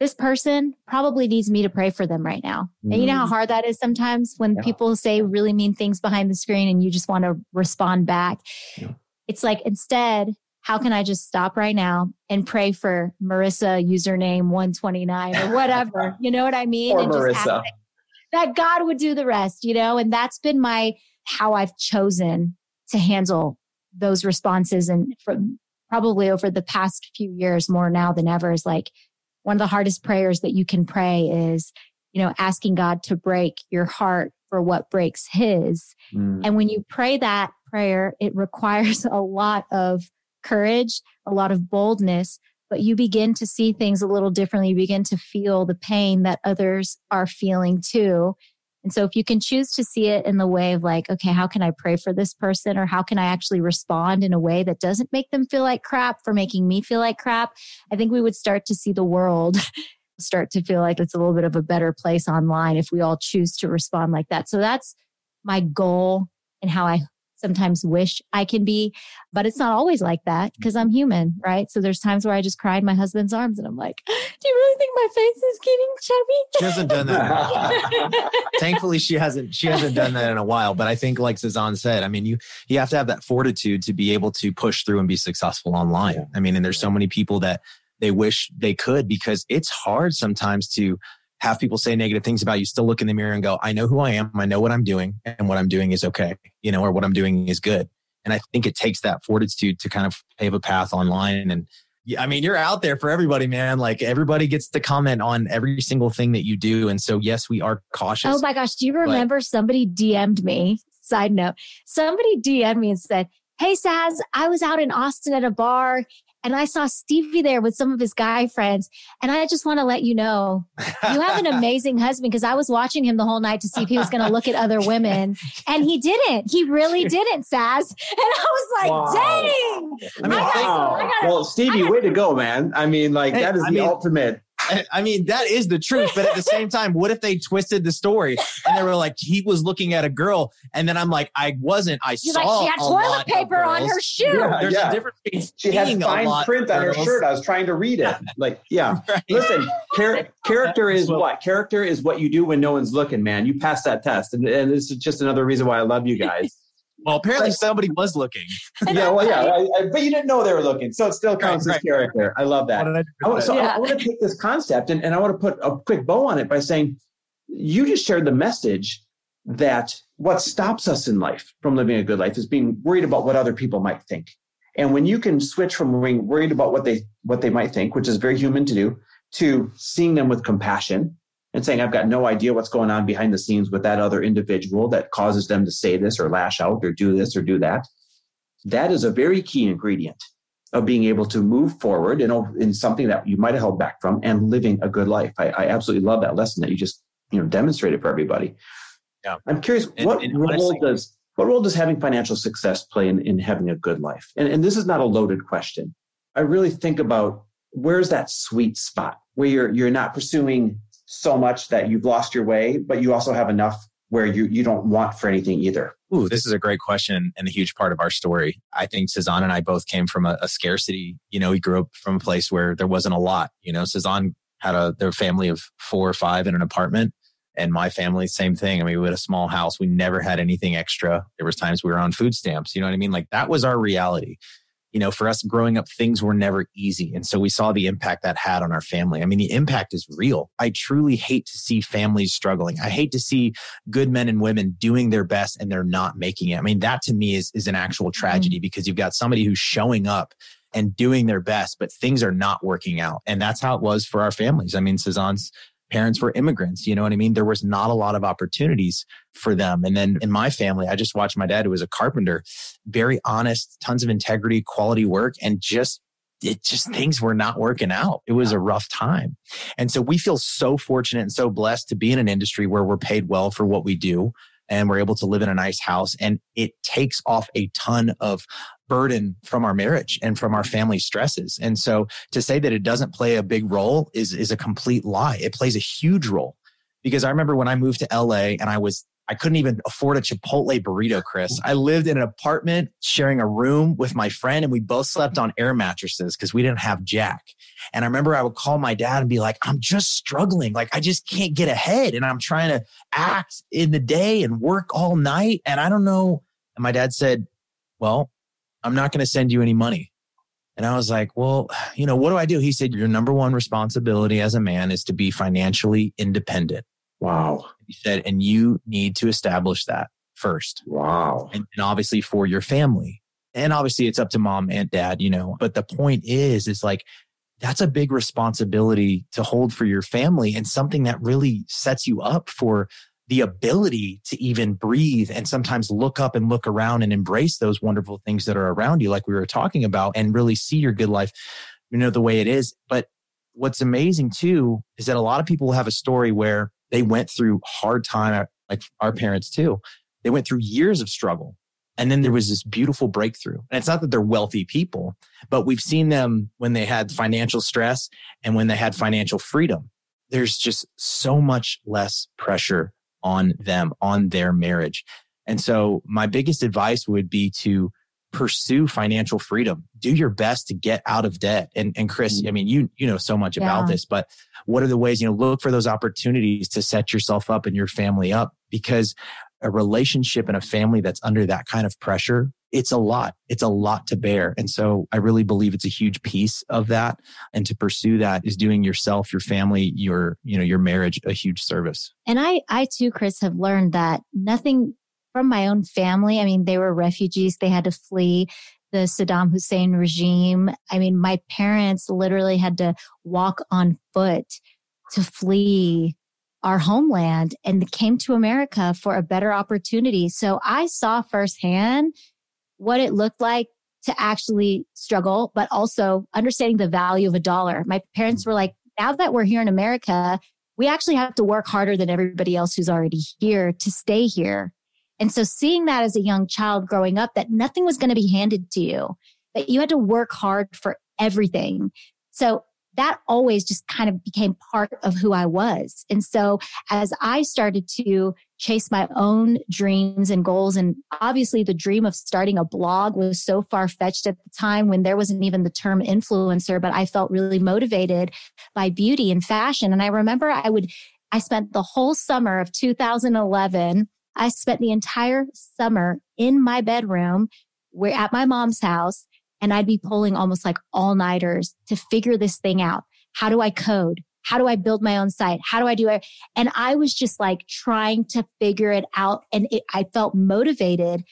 this person probably needs me to pray for them right now. Mm-hmm. And you know how mm-hmm. hard that is sometimes when yeah. people say really mean things behind the screen and you just want to respond back. Yeah. It's like instead, how can I just stop right now and pray for Marissa username 129 or whatever? you know what I mean? Or and Marissa. Just that God would do the rest, you know? And that's been my how I've chosen to handle those responses and from probably over the past few years more now than ever is like one of the hardest prayers that you can pray is, you know, asking God to break your heart for what breaks his. Mm. And when you pray that prayer, it requires a lot of courage, a lot of boldness, but you begin to see things a little differently. You begin to feel the pain that others are feeling too. And so if you can choose to see it in the way of like, okay, how can I pray for this person or how can I actually respond in a way that doesn't make them feel like crap for making me feel like crap? I think we would start to see the world start to feel like it's a little bit of a better place online if we all choose to respond like that. So that's my goal and how I sometimes wish I can be, but it's not always like that because I'm mm-hmm. human, right? So there's times where I just cry in my husband's arms and I'm like, do you really think my face is getting chubby? She hasn't done that. Thankfully, she hasn't, she hasn't done that in a while. But I think like Sazan said, I mean, you, you have to have that fortitude to be able to push through and be successful online. Yeah. I mean, and there's so many people that they wish they could because it's hard sometimes to have people say negative things about you, still look in the mirror and go, I know who I am. I know what I'm doing and what I'm doing is okay, you know, or what I'm doing is good. And I think it takes that fortitude to kind of pave a path online. And I mean, you're out there for everybody, man. Like everybody gets to comment on every single thing that you do. And so, yes, we are cautious. Oh my gosh. Do you remember but- somebody DM'd me? Side note, somebody DM'd me and said, Hey, Saz, I was out in Austin at a bar and I saw Stevie there with some of his guy friends. And I just want to let you know, you have an amazing husband because I was watching him the whole night to see if he was going to look at other women. And he didn't. He really didn't, Saz. And I was like, wow. dang. I mean, I wow. well, Stevie, way to go, man. I mean, like, that is I the mean, ultimate I mean, that is the truth. But at the same time, what if they twisted the story and they were like, he was looking at a girl, and then I'm like, I wasn't. I You're saw. Like, she had toilet paper on her shoe. Yeah, There's yeah. a difference. She had fine print on her shirt. I was trying to read it. Like, yeah. right. Listen, char- character is what? Character is what you do when no one's looking, man. You pass that test, and, and this is just another reason why I love you guys. Well, apparently somebody was looking. yeah, well, yeah, I, I, but you didn't know they were looking, so it still counts right, as right. character. I love that. I, I so yeah. I, want to take this concept and, and I want to put a quick bow on it by saying you just shared the message that what stops us in life from living a good life is being worried about what other people might think. And when you can switch from being worried about what they what they might think, which is very human to do, to seeing them with compassion and saying, I've got no idea what's going on behind the scenes with that other individual that causes them to say this or lash out or do this or do that. that is a very key ingredient of being able to move forward in, in something that you might have held back from and living a good life. I, I absolutely love that lesson that you just you know demonstrated for everybody. Yeah. I'm curious, and, what and role does what role does having financial success play in, in having a good life? And, and this is not a loaded question. I really think about where's that sweet spot where you're you're not pursuing so much that you've lost your way, but you also have enough where you you don't want for anything either. Ooh, this is a great question and a huge part of our story. I think Sazan and I both came from a, a scarcity. You know, we grew up from a place where there wasn't a lot. You know, Sazan had a their family of four or five in an apartment and my family same thing i mean we had a small house we never had anything extra there was times we were on food stamps you know what i mean like that was our reality you know for us growing up things were never easy and so we saw the impact that had on our family i mean the impact is real i truly hate to see families struggling i hate to see good men and women doing their best and they're not making it i mean that to me is is an actual mm-hmm. tragedy mm-hmm. because you've got somebody who's showing up and doing their best, but things are not working out. And that's how it was for our families. I mean, Sazan's parents were immigrants. You know what I mean? There was not a lot of opportunities for them. And then in my family, I just watched my dad, who was a carpenter, very honest, tons of integrity, quality work, and just it just things were not working out. It was a rough time. And so we feel so fortunate and so blessed to be in an industry where we're paid well for what we do and we're able to live in a nice house and it takes off a ton of burden from our marriage and from our family stresses. And so to say that it doesn't play a big role is, is a complete lie. It plays a huge role because I remember when I moved to LA and I was I couldn't even afford a Chipotle burrito, Chris. I lived in an apartment sharing a room with my friend and we both slept on air mattresses because we didn't have Jack. And I remember I would call my dad and be like, I'm just struggling. Like I just can't get ahead and I'm trying to act in the day and work all night. And I don't know. And my dad said, well, I'm not going to send you any money. And I was like, well, you know, what do I do? He said, your number one responsibility as a man is to be financially independent. Wow. He said, and you need to establish that first. Wow. And, and obviously for your family. And obviously it's up to mom and dad, you know, but the point is, is like, that's a big responsibility to hold for your family and something that really sets you up for the ability to even breathe and sometimes look up and look around and embrace those wonderful things that are around you, like we were talking about, and really see your good life, you know, the way it is. But what's amazing too is that a lot of people have a story where they went through hard time, like our parents too. They went through years of struggle. And then there was this beautiful breakthrough. And it's not that they're wealthy people, but we've seen them when they had financial stress and when they had financial freedom. There's just so much less pressure on them, on their marriage. And so my biggest advice would be to pursue financial freedom. Do your best to get out of debt. And, and Chris, mm-hmm. I mean, you, you know so much yeah. about this, but what are the ways, you know, look for those opportunities to set yourself up and your family up because a relationship and a family that's under that kind of pressure it's a lot. It's a lot to bear. And so I really believe it's a huge piece of that. And to pursue that is doing yourself, your family, your, you know, your marriage a huge service. And I, I too, Chris, have learned that nothing from my own family. I mean, they were refugees. They had to flee the Saddam Hussein regime. I mean, my parents literally had to walk on foot to flee our homeland and came to America for a better opportunity. So I saw firsthand what it looked like to actually struggle, but also understanding the value of a dollar. My parents were like, now that we're here in America, we actually have to work harder than everybody else who's already here to stay here. And so seeing that as a young child growing up, that nothing was going to be handed to you, that you had to work hard for everything. So that always just kind of became part of who I was. And so as I started to chase my own dreams and goals, and obviously the dream of starting a blog was so far fetched at the time when there wasn't even the term influencer, but I felt really motivated by beauty and fashion. And I remember I would, I spent the whole summer of 2011. I spent the entire summer in my bedroom. We're at my mom's house and I'd be pulling almost like all nighters to figure this thing out. How do I code? How do I build my own site? How do I do it? And I was just like trying to figure it out. And it, I felt motivated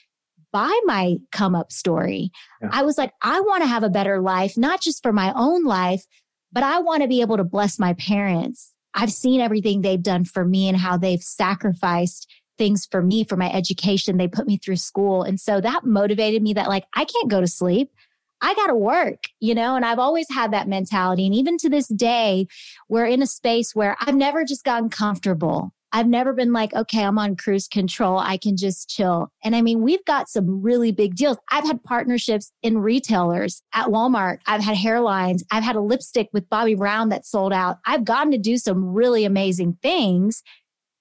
by my come up story. Yeah. I was like, I want to have a better life, not just for my own life, but I want to be able to bless my parents. I've seen everything they've done for me and how they've sacrificed things for me for my education. They put me through school. And so that motivated me that like I can't go to sleep. I got to work, you know, and I've always had that mentality. And even to this day, we're in a space where I've never just gotten comfortable. I've never been like, okay, I'm on cruise control. I can just chill. And I mean, we've got some really big deals. I've had partnerships in retailers at Walmart. I've had hairlines. I've had a lipstick with Bobbi Brown that sold out. I've gotten to do some really amazing things.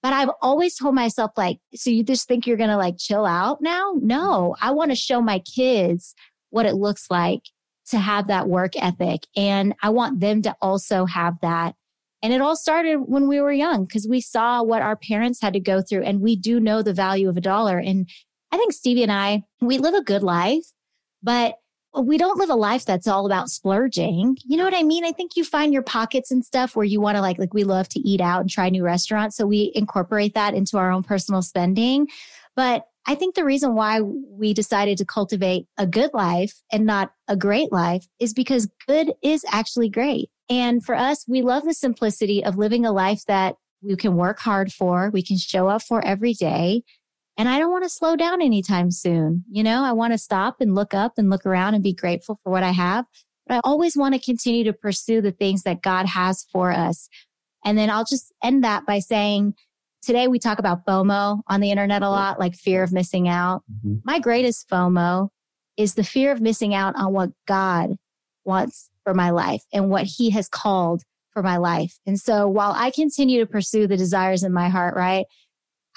But I've always told myself, like, so you just think you're going to like chill out now? No, I want to show my kids what it looks like to have that work ethic. And I want them to also have that. And it all started when we were young because we saw what our parents had to go through and we do know the value of a dollar. And I think Stevie and I, we live a good life, but we don't live a life that's all about splurging. You know what I mean? I think you find your pockets and stuff where you want to like, like we love to eat out and try new restaurants. So we incorporate that into our own personal spending. But I think the reason why we decided to cultivate a good life and not a great life is because good is actually great. And for us, we love the simplicity of living a life that we can work hard for, we can show up for every day. And I don't want to slow down anytime soon. You know, I want to stop and look up and look around and be grateful for what I have. But I always want to continue to pursue the things that God has for us. And then I'll just end that by saying, Today we talk about FOMO on the internet a lot, like fear of missing out. Mm-hmm. My greatest FOMO is the fear of missing out on what God wants for my life and what he has called for my life. And so while I continue to pursue the desires in my heart, right?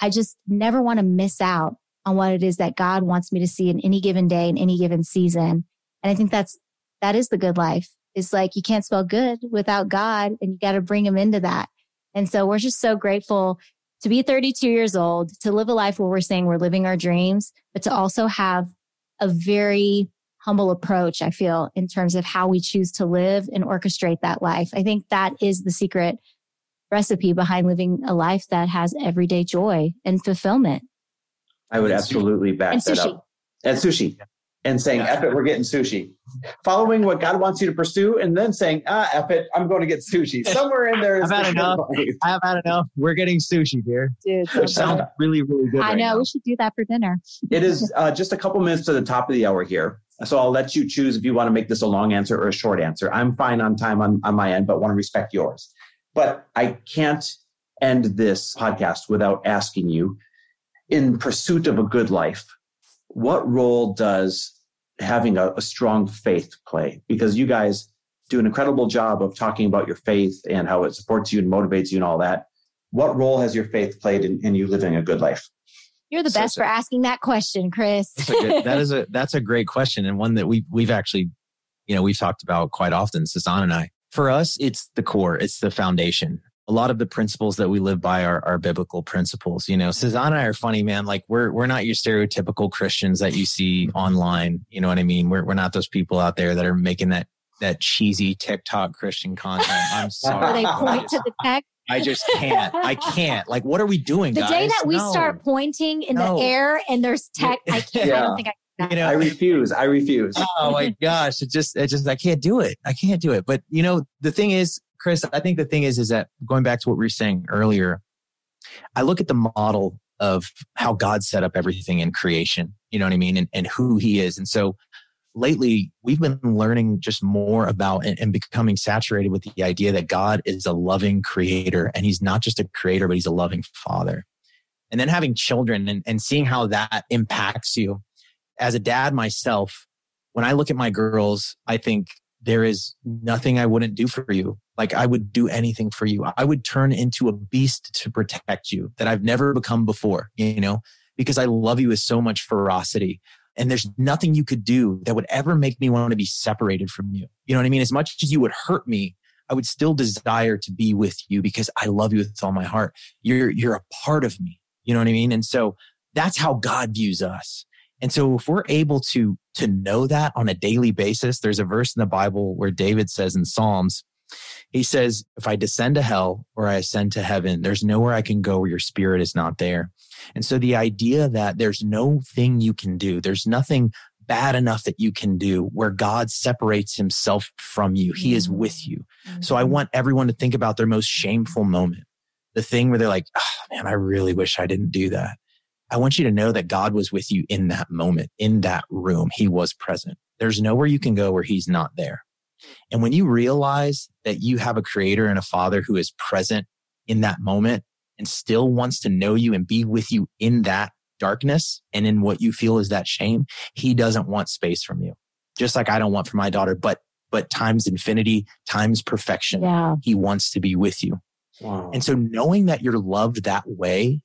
I just never want to miss out on what it is that God wants me to see in any given day, in any given season. And I think that's, that is the good life. It's like you can't spell good without God and you got to bring him into that. And so we're just so grateful to be 32 years old, to live a life where we're saying we're living our dreams, but to also have a very humble approach, I feel, in terms of how we choose to live and orchestrate that life. I think that is the secret recipe behind living a life that has everyday joy and fulfillment. I would absolutely back and that sushi. up. And sushi and saying, yeah. F it, we're getting sushi. Following what God wants you to pursue and then saying, ah, F it, I'm going to get sushi. Somewhere in there is I've had enough. I've had enough. We're getting sushi, dear. Dude, which sounds really, really good. I right know. Now. We should do that for dinner. it is uh, just a couple minutes to the top of the hour here. So I'll let you choose if you want to make this a long answer or a short answer. I'm fine on time on, on my end, but want to respect yours. But I can't end this podcast without asking you in pursuit of a good life, what role does having a, a, strong faith play? Because you guys do an incredible job of talking about your faith and how it supports you and motivates you and all that. What role has your faith played in, in you living a good life? You're the best so, for asking that question, Chris. good, that is a that's a great question and one that we we've actually, you know, we've talked about quite often, Sazan and I. For us, it's the core, it's the foundation a lot of the principles that we live by are, are biblical principles. You know, Susanna and I are funny, man. Like we're we're not your stereotypical Christians that you see online. You know what I mean? We're we're not those people out there that are making that that cheesy TikTok Christian content. I'm sorry. they point to the text. I just can't. I can't. Like, what are we doing? The guys? day that we no. start pointing in no. the air and there's tech, I can't. Yeah. I don't think I. You know, I refuse. I refuse. Oh my gosh! It just, it just, I can't do it. I can't do it. But you know, the thing is, Chris, I think the thing is, is that going back to what we were saying earlier, I look at the model of how God set up everything in creation, you know what I mean? And, and who he is. And so lately we've been learning just more about and, and, becoming saturated with the idea that God is a loving creator and he's not just a creator, but he's a loving father. And then having children and, and seeing how that impacts you. As a dad myself, when I look at my girls, I think there is nothing I wouldn't do for you. Like I would do anything for you. I would turn into a beast to protect you that I've never become before, you know, because I love you with so much ferocity. And there's nothing you could do that would ever make me want to be separated from you. You know what I mean? As much as you would hurt me, I would still desire to be with you because I love you with all my heart. You're, you're a part of me. You know what I mean? And so that's how God views us. And so if we're able to, to know that on a daily basis, there's a verse in the Bible where David says in Psalms, he says, if I descend to hell or I ascend to heaven, there's nowhere I can go where your spirit is not there. And so the idea that there's no thing you can do, there's nothing bad enough that you can do where God separates himself from you. He is with you. Mm-hmm. So I want everyone to think about their most shameful moment, the thing where they're like, oh, man, I really wish I didn't do that. I want you to know that God was with you in that moment, in that room. He was present. There's nowhere you can go where he's not there. And when you realize that you have a creator and a father who is present in that moment and still wants to know you and be with you in that darkness and in what you feel is that shame, he doesn't want space from you. Just like I don't want for my daughter, but but times infinity, times perfection. Yeah. He wants to be with you. Wow. And so knowing that you're loved that way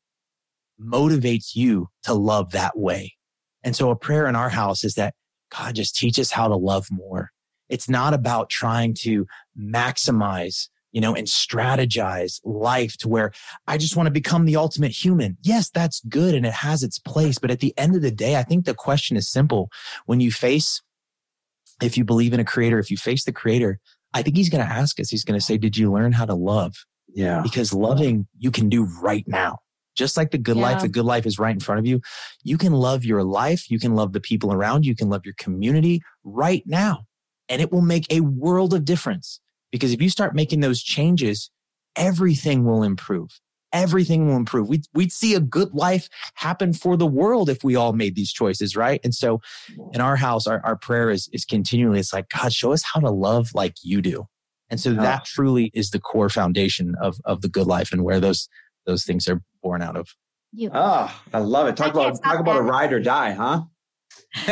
motivates you to love that way. And so a prayer in our house is that God just teach us how to love more. It's not about trying to maximize, you know, and strategize life to where I just want to become the ultimate human. Yes, that's good and it has its place. But at the end of the day, I think the question is simple. When you face, if you believe in a creator, if you face the creator, I think he's going to ask us, he's going to say, did you learn how to love? yeah. Because loving you can do right now. Just like the good life, the good life is right in front of you. You can love your life. You can love the people around you. You can love your community right now. And it will make a world of difference because if you start making those changes, everything will improve. Everything will improve. We'd, we'd see a good life happen for the world if we all made these choices, right? And so in our house, our, our prayer is, is continually, it's like, God, show us how to love like you do. And so that truly is the core foundation of, of the good life and where those, those things are born out of. You, Oh, I love it. Talk I about talk about a ride or die, huh?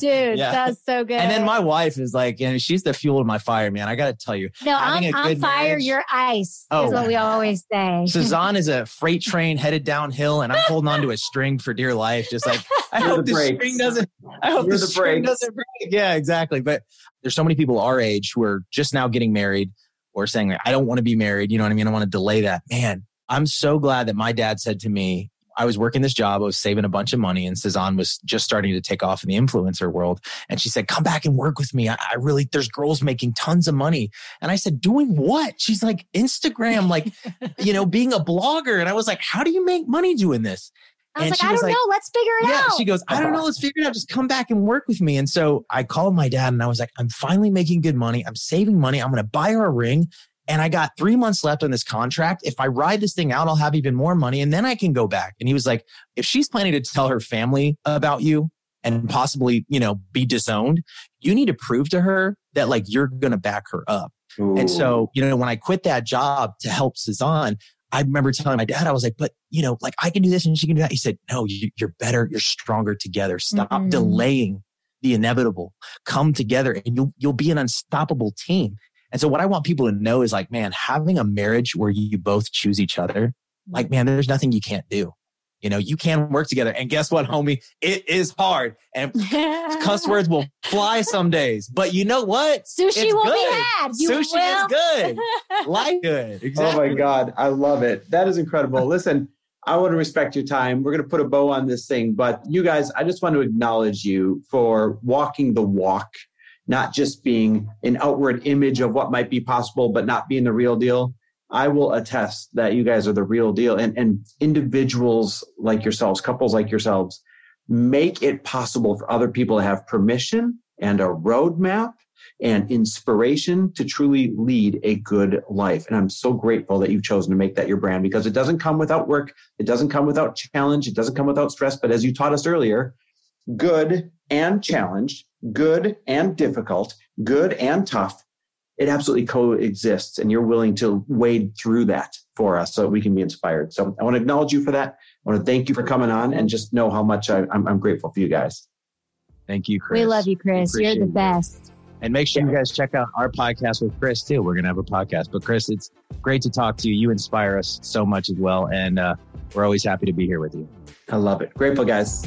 dude, Yeah. that's so good. And then my wife is like, you know, she's the fuel to my fire, man. I got to tell you, no, I'm, a I'm fire, marriage- you're ice. Oh. is what we always say. Sazan is a freight train headed downhill, and I'm holding onto a string for dear life. Just like I You're hope the the string doesn't. I hope the, the string doesn't break. Yeah, exactly. But there's so many people our age who are just now getting married or saying, "I don't want to be married." You know what I mean? I want to delay that. Man, I'm so glad that my dad said to me. I was working this job. I was saving a bunch of money, and Sazan was just starting to take off in the influencer world. And she said, "Come back and work with me. I, I really there's girls making tons of money." And I said, "Doing what?" She's like, "Instagram, like you know, being a blogger. And I was like, how do you make money doing this? I was and like, I was don't like- know. Let's figure it Yeah. out. She goes, I don't know. Let's figure it out. Just come back and work with me. And so I called my dad and I was like, I'm finally making good money. I'm saving money. I'm going to buy her a ring. And I got three months left on this contract. If I ride this thing out, I'll have even more money and then I can go back. And he was like, if she's planning to tell her family about you and possibly, you know, be disowned, you need to prove to her that like you're going to back her up. And so, you know, when I quit that job to help Sazan, I remember telling my dad, I was like, but you know, like I can do this and she can do that. He said, no, you, you're better. You're stronger together. Stop Mhm. delaying the inevitable. Come together and you'll, you'll be an unstoppable team. And so what I want people to know is like, man, having a marriage where you both choose each other, like, mm-hmm. man, there's nothing you can't do. You know, you can work together. And guess what, homie? It is hard and cuss words will fly some days, but you know what? Sushi It's will good. be had. You Sushi will. is good. Life good. Exactly. Oh my God. I love it. That is incredible. Listen, I want to respect your time. We're going to put a bow on this thing, but you guys, I just want to acknowledge you for walking the walk, not just being an outward image of what might be possible, but not being the real deal. I will attest that you guys are the real deal and, and individuals like yourselves, couples like yourselves, make it possible for other people to have permission and a roadmap and inspiration to truly lead a good life. And I'm so grateful that you've chosen to make that your brand because it doesn't come without work. It doesn't come without challenge. It doesn't come without stress. But as you taught us earlier, good and challenged, good and difficult, good and tough, it absolutely coexists. And you're willing to wade through that for us so that we can be inspired. So I want to acknowledge you for that. I want to thank you for coming on and just know how much I, I'm, I'm grateful for you guys. Thank you, Chris. We love you, Chris. You're the Appreciate it. best. And make sure you guys check out our podcast with Chris too. We're going to have a podcast. But Chris, it's great to talk to you. You inspire us so much as well. And uh, we're always happy to be here with you. I love it. Grateful, guys.